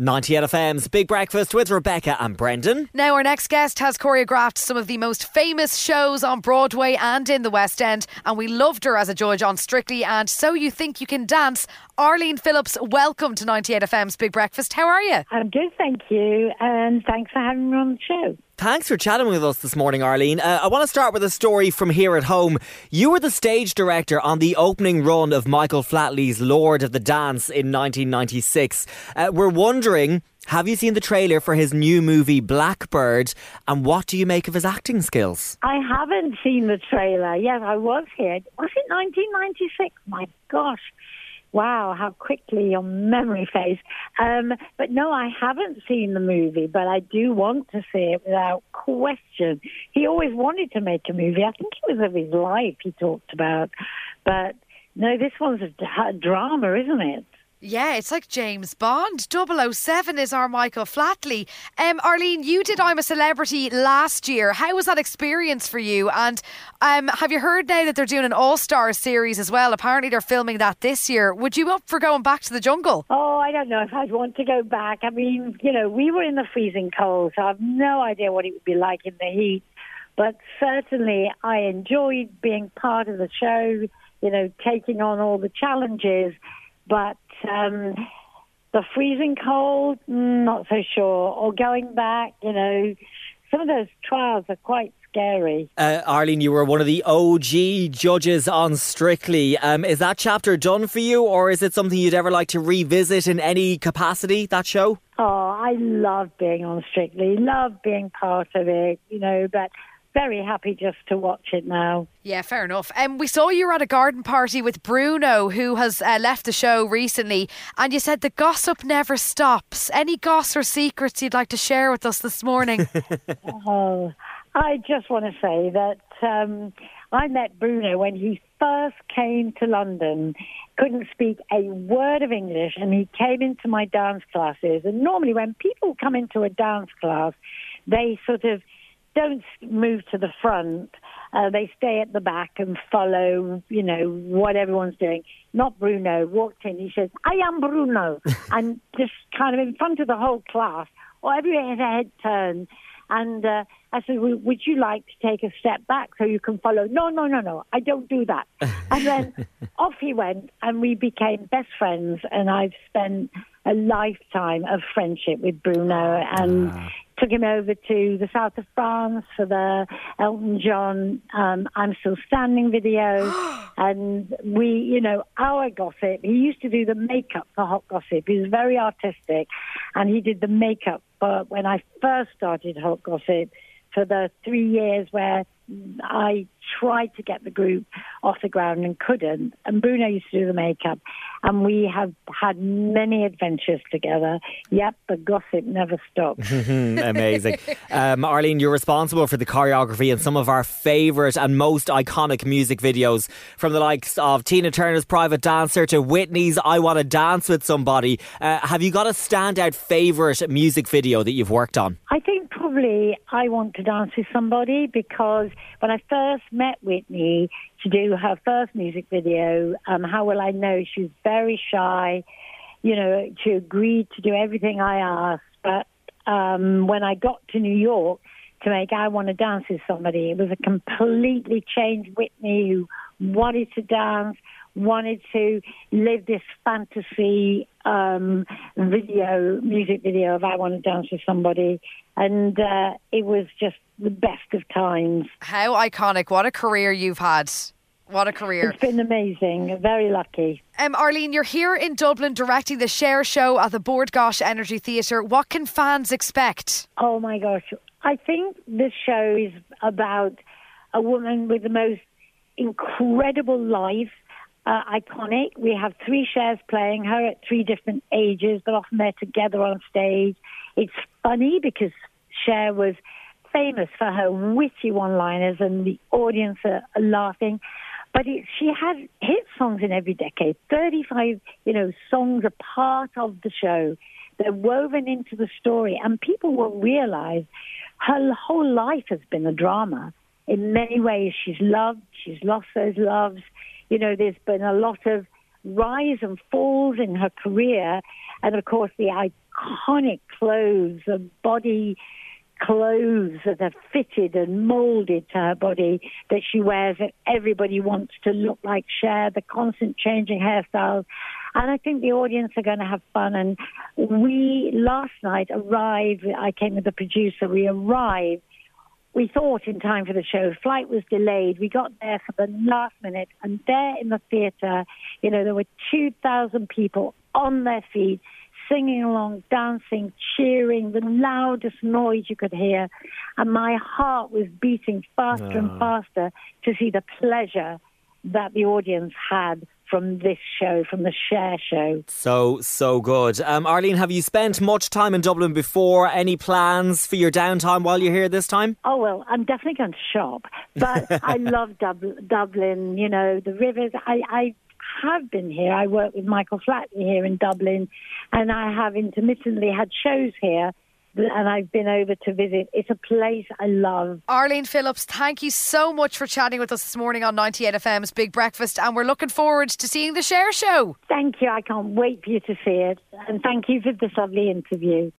98 FM's Big Breakfast with Rebecca and Brendan. Now, our next guest has choreographed some of the most famous shows on Broadway and in the West End, and we loved her as a judge on Strictly and So You Think You Can Dance. Arlene Phillips, welcome to 98 FM's Big Breakfast. How are you? I'm good, thank you, and thanks for having me on the show. Thanks for chatting with us this morning, Arlene. Uh, I want to start with a story from here at home. You were the stage director on the opening run of Michael Flatley's Lord of the Dance in 1996. Uh, we're wondering, have you seen the trailer for his new movie Blackbird, and what do you make of his acting skills? I haven't seen the trailer. Yes, I was here. Was it 1996? My gosh. Wow, how quickly your memory fades. Um, but no, I haven't seen the movie, but I do want to see it without question. He always wanted to make a movie. I think it was of his life he talked about. But no, this one's a, a drama, isn't it? Yeah, it's like James Bond. 007 is our Michael Flatley. Um, Arlene, you did I'm a Celebrity last year. How was that experience for you? And um, have you heard now that they're doing an All Star series as well? Apparently, they're filming that this year. Would you up for going back to the jungle? Oh, I don't know if I'd want to go back. I mean, you know, we were in the freezing cold, so I have no idea what it would be like in the heat. But certainly, I enjoyed being part of the show, you know, taking on all the challenges. But um, the freezing cold, mm, not so sure. Or going back, you know, some of those trials are quite scary. Uh, Arlene, you were one of the OG judges on Strictly. Um, is that chapter done for you, or is it something you'd ever like to revisit in any capacity, that show? Oh, I love being on Strictly, love being part of it, you know, but very happy just to watch it now. Yeah, fair enough. And um, we saw you were at a garden party with Bruno, who has uh, left the show recently, and you said the gossip never stops. Any goss or secrets you'd like to share with us this morning? oh, I just want to say that um, I met Bruno when he first came to London. Couldn't speak a word of English, and he came into my dance classes. And normally, when people come into a dance class, they sort of don't move to the front. Uh, they stay at the back and follow, you know, what everyone's doing. Not Bruno walked in. He says, "I am Bruno," and just kind of in front of the whole class, or every head turned. And uh, I said, "Would you like to take a step back so you can follow?" No, no, no, no. I don't do that. and then off he went, and we became best friends. And I've spent a lifetime of friendship with Bruno, and took him over to the south of France for the Elton John um, I'm Still Standing video. and we, you know, our gossip, he used to do the makeup for Hot Gossip. He was very artistic and he did the makeup for when I first started Hot Gossip for the three years where I tried to get the group off the ground and couldn't. And Bruno used to do the makeup. And we have had many adventures together. Yep, the gossip never stops. Amazing. Um, Arlene, you're responsible for the choreography in some of our favourite and most iconic music videos, from the likes of Tina Turner's Private Dancer to Whitney's I Want to Dance with Somebody. Uh, have you got a standout favourite music video that you've worked on? I think probably I Want to Dance with Somebody because when I first met Whitney to do her first music video, um, How Will I Know? She was very shy. You know, she agreed to do everything I asked. But um, when I got to New York to make I Want to Dance with Somebody, it was a completely changed Whitney who wanted to dance, wanted to live this fantasy um, video, music video of I Want to Dance with Somebody. And uh, it was just the best of times. How iconic. What a career you've had. What a career. It's been amazing. Very lucky. Um, Arlene, you're here in Dublin directing the Cher show at the Bord Gáis Energy Theatre. What can fans expect? Oh my gosh. I think this show is about a woman with the most incredible life, uh, iconic. We have three Chers playing her at three different ages, but often they're together on stage. It's funny because Cher was famous for her witty one-liners and the audience are, laughing. But it, she has hit songs in every decade. 35, you know, songs are part of the show. They're woven into the story, and people will realize her whole life has been a drama. In many ways, she's loved, she's lost those loves. You know, there's been a lot of rise and falls in her career, and of course, the iconic clothes, the body clothes that are fitted and molded to her body that she wears that everybody wants to look like Cher, the constant changing hairstyles. And I think the audience are going to have fun. And we last night arrived, I came with the producer, we arrived we thought in time for the show. Flight was delayed. We got there for the last minute, and there in the theatre, you know, there were 2,000 people on their feet, singing along, dancing, cheering, the loudest noise you could hear. And my heart was beating faster and ah. faster to see the pleasure that the audience had from this show, from the Cher show. So, so good. Um, Arlene, have you spent much time in Dublin before? Any plans for your downtime while you're here this time? Oh, well, I'm definitely going to shop. But I love Dub- Dublin, you know, the rivers. I, I have been here. I work with Michael Flatley here in Dublin, and I have intermittently had shows here and I've been over to visit. It's a place I love. Arlene Phillips, thank you so much for chatting with us this morning on 98 FM's Big Breakfast, and we're looking forward to seeing the Cher Show. Thank you. I can't wait for you to see it, and thank you for this lovely interview.